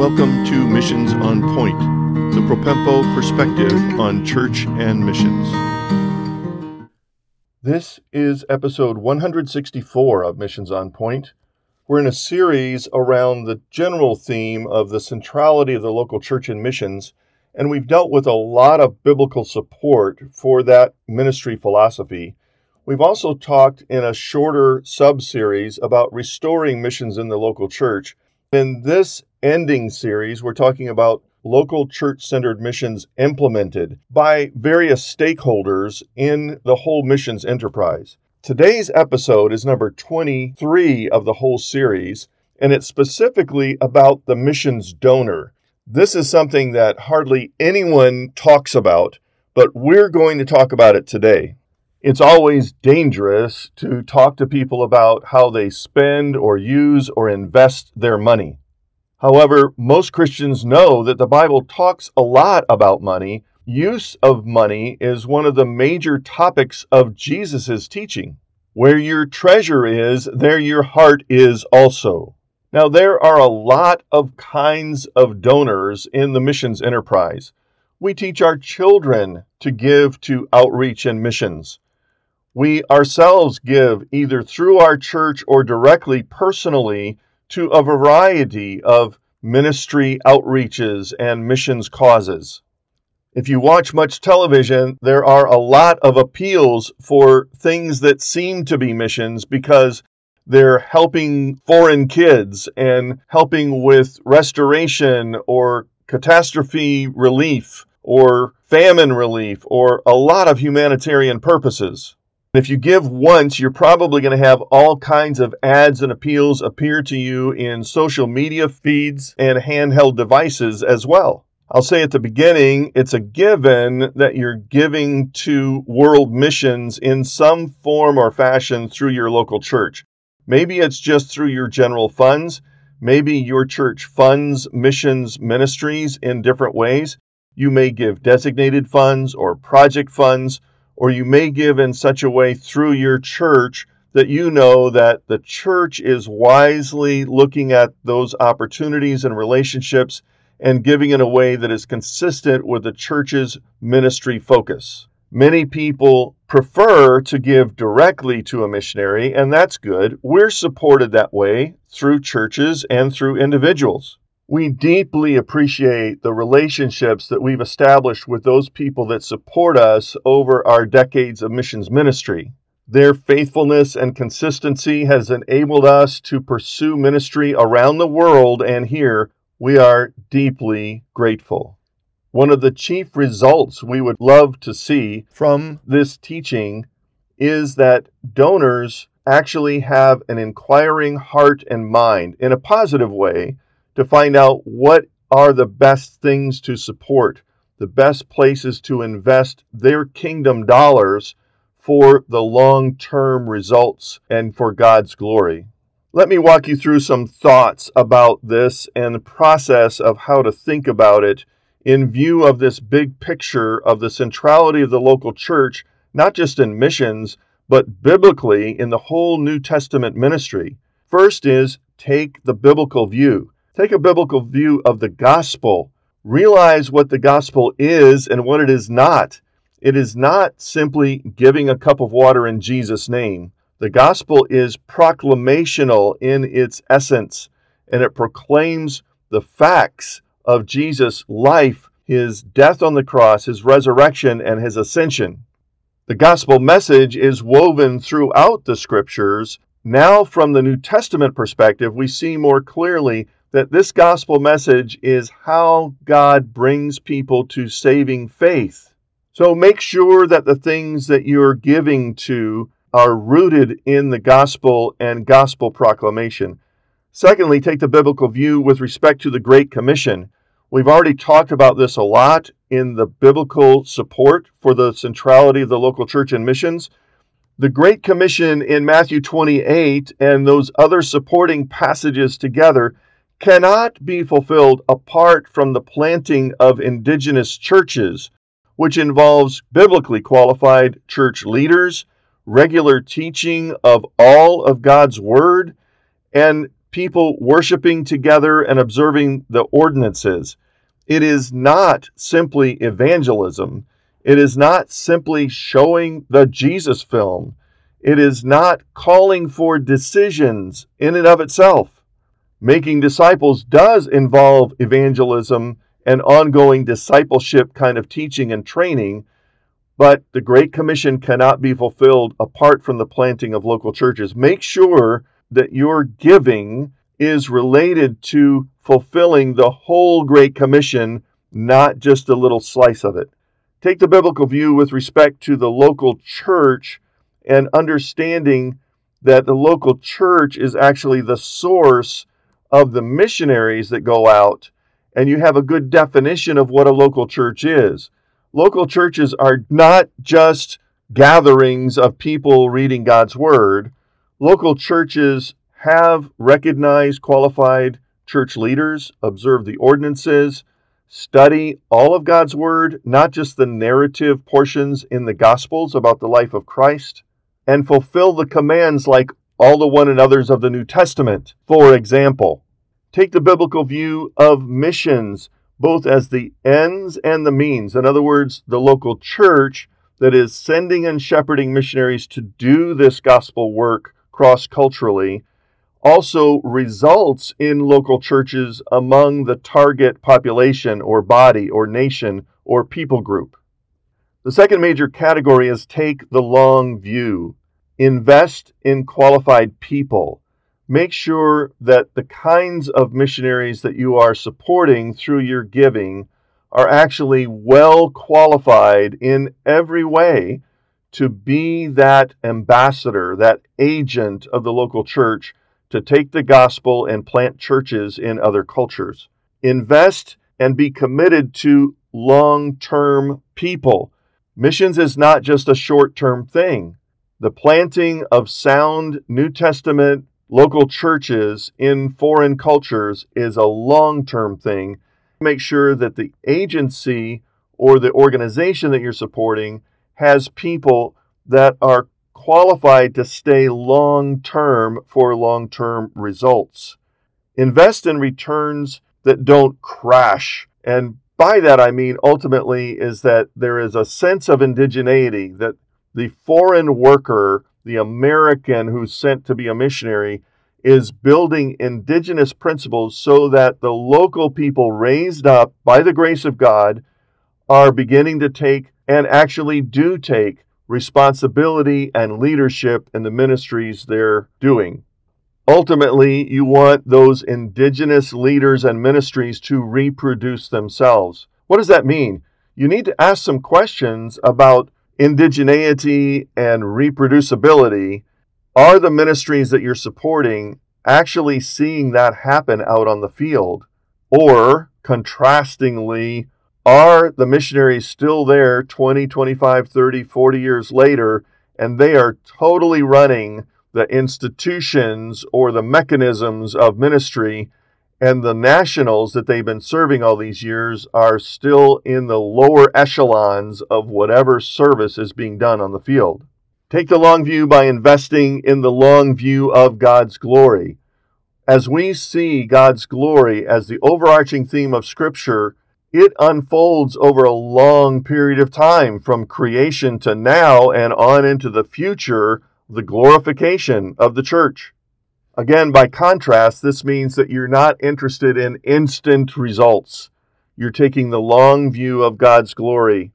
Welcome to Missions on Point, the Propempo perspective on church and missions. This is episode 164 of Missions on Point. We're in a series around the general theme of the centrality of the local church and missions, and we've dealt with a lot of biblical support for that ministry philosophy. We've also talked in a shorter sub series about restoring missions in the local church. In this ending series, we're talking about local church centered missions implemented by various stakeholders in the whole missions enterprise. Today's episode is number 23 of the whole series, and it's specifically about the missions donor. This is something that hardly anyone talks about, but we're going to talk about it today. It's always dangerous to talk to people about how they spend or use or invest their money. However, most Christians know that the Bible talks a lot about money. Use of money is one of the major topics of Jesus' teaching. Where your treasure is, there your heart is also. Now, there are a lot of kinds of donors in the missions enterprise. We teach our children to give to outreach and missions. We ourselves give either through our church or directly personally to a variety of ministry outreaches and missions causes. If you watch much television, there are a lot of appeals for things that seem to be missions because they're helping foreign kids and helping with restoration or catastrophe relief or famine relief or a lot of humanitarian purposes. If you give once, you're probably going to have all kinds of ads and appeals appear to you in social media feeds and handheld devices as well. I'll say at the beginning, it's a given that you're giving to world missions in some form or fashion through your local church. Maybe it's just through your general funds. Maybe your church funds missions ministries in different ways. You may give designated funds or project funds or you may give in such a way through your church that you know that the church is wisely looking at those opportunities and relationships and giving in a way that is consistent with the church's ministry focus. Many people prefer to give directly to a missionary, and that's good. We're supported that way through churches and through individuals we deeply appreciate the relationships that we've established with those people that support us over our decades of missions ministry. Their faithfulness and consistency has enabled us to pursue ministry around the world, and here we are deeply grateful. One of the chief results we would love to see from this teaching is that donors actually have an inquiring heart and mind in a positive way to find out what are the best things to support, the best places to invest their kingdom dollars for the long term results and for God's glory. Let me walk you through some thoughts about this and the process of how to think about it in view of this big picture of the centrality of the local church, not just in missions, but biblically in the whole New Testament ministry. First is take the biblical view. Take a biblical view of the gospel. Realize what the gospel is and what it is not. It is not simply giving a cup of water in Jesus' name. The gospel is proclamational in its essence, and it proclaims the facts of Jesus' life, his death on the cross, his resurrection, and his ascension. The gospel message is woven throughout the scriptures. Now, from the New Testament perspective, we see more clearly that this gospel message is how God brings people to saving faith. So make sure that the things that you're giving to are rooted in the gospel and gospel proclamation. Secondly, take the biblical view with respect to the Great Commission. We've already talked about this a lot in the biblical support for the centrality of the local church and missions. The Great Commission in Matthew 28 and those other supporting passages together cannot be fulfilled apart from the planting of indigenous churches, which involves biblically qualified church leaders, regular teaching of all of God's Word, and people worshiping together and observing the ordinances. It is not simply evangelism. It is not simply showing the Jesus film. It is not calling for decisions in and of itself. Making disciples does involve evangelism and ongoing discipleship kind of teaching and training, but the Great Commission cannot be fulfilled apart from the planting of local churches. Make sure that your giving is related to fulfilling the whole Great Commission, not just a little slice of it. Take the biblical view with respect to the local church and understanding that the local church is actually the source of the missionaries that go out, and you have a good definition of what a local church is. Local churches are not just gatherings of people reading God's Word. Local churches have recognized qualified church leaders, observe the ordinances, study all of God's Word, not just the narrative portions in the Gospels about the life of Christ, and fulfill the commands like all the one another's of the New Testament. For example, take the biblical view of missions, both as the ends and the means. In other words, the local church that is sending and shepherding missionaries to do this gospel work cross culturally also results in local churches among the target population or body or nation or people group. The second major category is take the long view. Invest in qualified people. Make sure that the kinds of missionaries that you are supporting through your giving are actually well qualified in every way to be that ambassador, that agent of the local church to take the gospel and plant churches in other cultures. Invest and be committed to long term people. Missions is not just a short term thing. The planting of sound New Testament local churches in foreign cultures is a long term thing. Make sure that the agency or the organization that you're supporting has people that are qualified to stay long term for long term results. Invest in returns that don't crash. And by that I mean ultimately is that there is a sense of indigeneity that the foreign worker, the American who's sent to be a missionary, is building indigenous principles so that the local people raised up by the grace of God are beginning to take and actually do take responsibility and leadership in the ministries they're doing. Ultimately, you want those indigenous leaders and ministries to reproduce themselves. What does that mean? You need to ask some questions about indigeneity and reproducibility. Are the ministries that you're supporting actually seeing that happen out on the field? Or, contrastingly, are the missionaries still there 20, 25, 30, 40 years later, and they are totally running the institutions or the mechanisms of ministry, and the nationals that they've been serving all these years are still in the lower echelons of whatever service is being done on the field. Take the long view by investing in the long view of God's glory. As we see God's glory as the overarching theme of Scripture, it unfolds over a long period of time from creation to now and on into the future, the glorification of the church. Again, by contrast, this means that you're not interested in instant results. You're taking the long view of God's glory.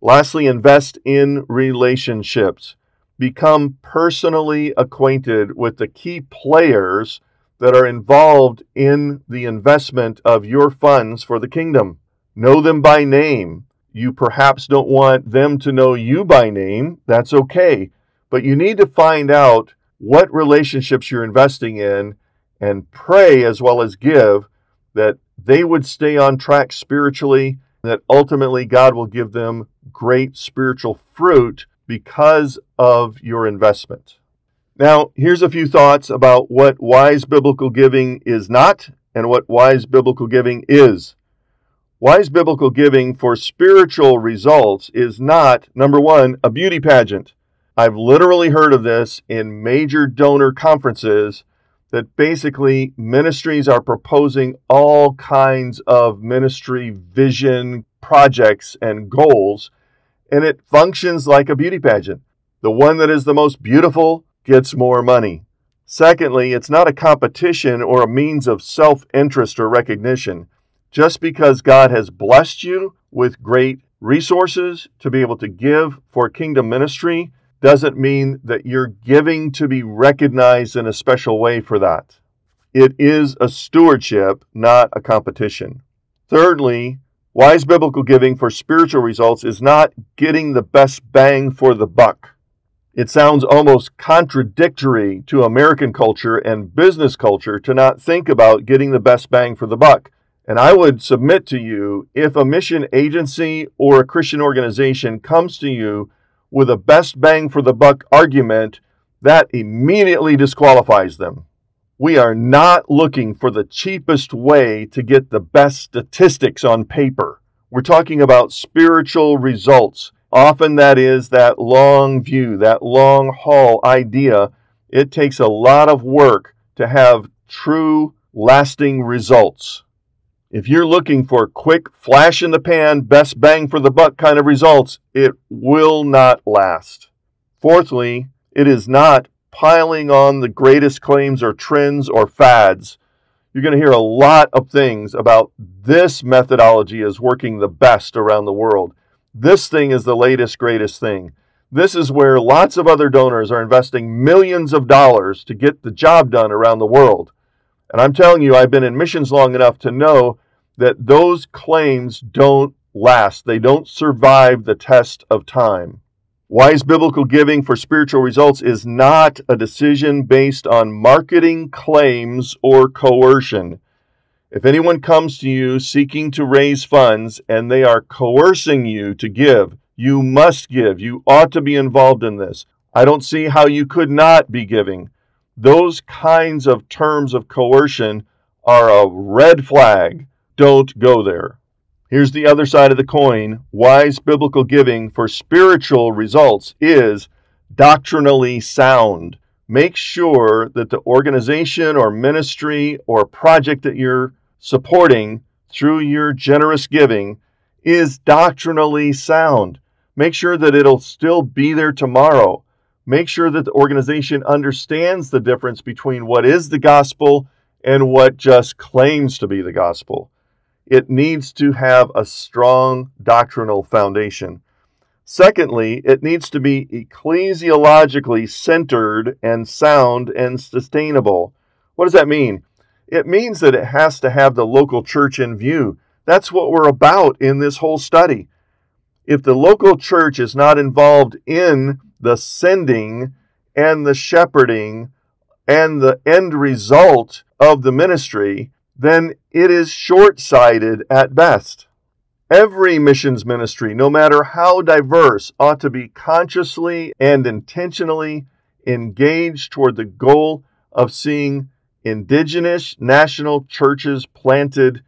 Lastly, invest in relationships. Become personally acquainted with the key players that are involved in the investment of your funds for the kingdom. Know them by name. You perhaps don't want them to know you by name. That's okay. But you need to find out what relationships you're investing in and pray as well as give that they would stay on track spiritually, that ultimately God will give them great spiritual fruit because of your investment. Now, here's a few thoughts about what wise biblical giving is not and what wise biblical giving is. Wise biblical giving for spiritual results is not, number one, a beauty pageant. I've literally heard of this in major donor conferences that basically ministries are proposing all kinds of ministry vision, projects, and goals, and it functions like a beauty pageant. The one that is the most beautiful gets more money. Secondly, it's not a competition or a means of self interest or recognition. Just because God has blessed you with great resources to be able to give for kingdom ministry doesn't mean that you're giving to be recognized in a special way for that. It is a stewardship, not a competition. Thirdly, wise biblical giving for spiritual results is not getting the best bang for the buck. It sounds almost contradictory to American culture and business culture to not think about getting the best bang for the buck. And I would submit to you if a mission agency or a Christian organization comes to you with a best bang for the buck argument, that immediately disqualifies them. We are not looking for the cheapest way to get the best statistics on paper. We're talking about spiritual results. Often that is that long view, that long haul idea. It takes a lot of work to have true, lasting results. If you're looking for quick, flash in the pan, best bang for the buck kind of results, it will not last. Fourthly, it is not piling on the greatest claims or trends or fads. You're going to hear a lot of things about this methodology is working the best around the world. This thing is the latest, greatest thing. This is where lots of other donors are investing millions of dollars to get the job done around the world. And I'm telling you, I've been in missions long enough to know that those claims don't last, they don't survive the test of time. Wise biblical giving for spiritual results is not a decision based on marketing claims or coercion. If anyone comes to you seeking to raise funds and they are coercing you to give, you must give. You ought to be involved in this. I don't see how you could not be giving. Those kinds of terms of coercion are a red flag. Don't go there. Here's the other side of the coin wise biblical giving for spiritual results is doctrinally sound. Make sure that the organization or ministry or project that you're supporting through your generous giving is doctrinally sound. Make sure that it'll still be there tomorrow. Make sure that the organization understands the difference between what is the gospel and what just claims to be the gospel. It needs to have a strong doctrinal foundation. Secondly, it needs to be ecclesiologically centered and sound and sustainable. What does that mean? It means that it has to have the local church in view. That's what we're about in this whole study. If the local church is not involved in the sending and the shepherding and the end result of the ministry, then it is short sighted at best. Every missions ministry, no matter how diverse, ought to be consciously and intentionally engaged toward the goal of seeing indigenous national churches planted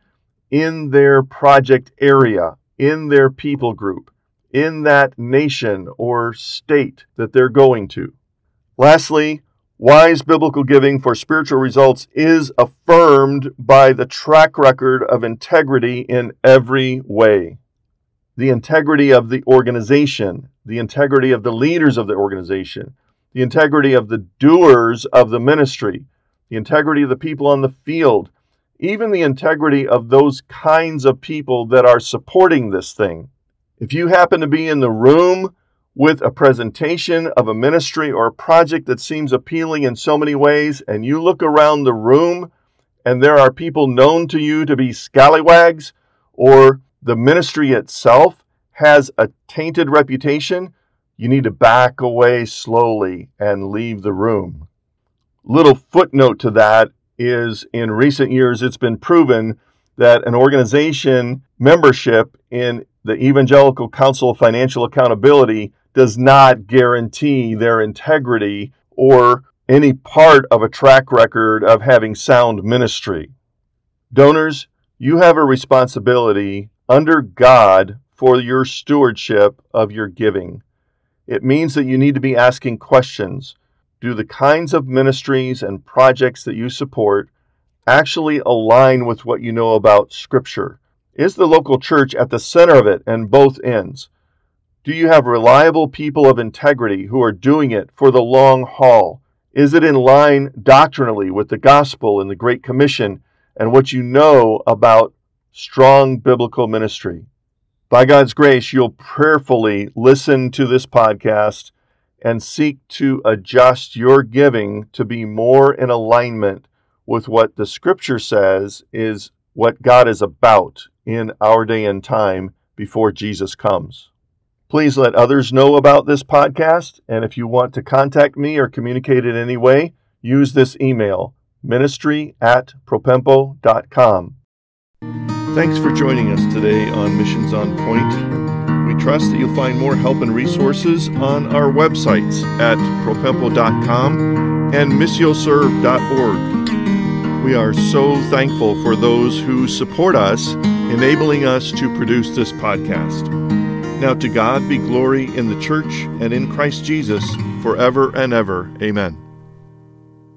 in their project area, in their people group in that nation or state that they're going to. Lastly, wise biblical giving for spiritual results is affirmed by the track record of integrity in every way. The integrity of the organization, the integrity of the leaders of the organization, the integrity of the doers of the ministry, the integrity of the people on the field, even the integrity of those kinds of people that are supporting this thing. If you happen to be in the room with a presentation of a ministry or a project that seems appealing in so many ways, and you look around the room and there are people known to you to be scallywags, or the ministry itself has a tainted reputation, you need to back away slowly and leave the room. Little footnote to that is in recent years, it's been proven that an organization membership in the Evangelical Council of Financial Accountability does not guarantee their integrity or any part of a track record of having sound ministry. Donors, you have a responsibility under God for your stewardship of your giving. It means that you need to be asking questions. do the kinds of ministries and projects that you support actually align with what you know about Scripture? Is the local church at the center of it and both ends? Do you have reliable people of integrity who are doing it for the long haul? Is it in line doctrinally with the gospel and the Great Commission and what you know about strong biblical ministry? By God's grace, you'll prayerfully listen to this podcast and seek to adjust your giving to be more in alignment with what the scripture says is what God is about in our day and time before Jesus comes. Please let others know about this podcast, and if you want to contact me or communicate in any way, use this email ministry at propempo.com. Thanks for joining us today on Missions on Point. We trust that you'll find more help and resources on our websites at propempo.com and missioserve.org. We are so thankful for those who support us, enabling us to produce this podcast. Now to God be glory in the church and in Christ Jesus forever and ever. Amen.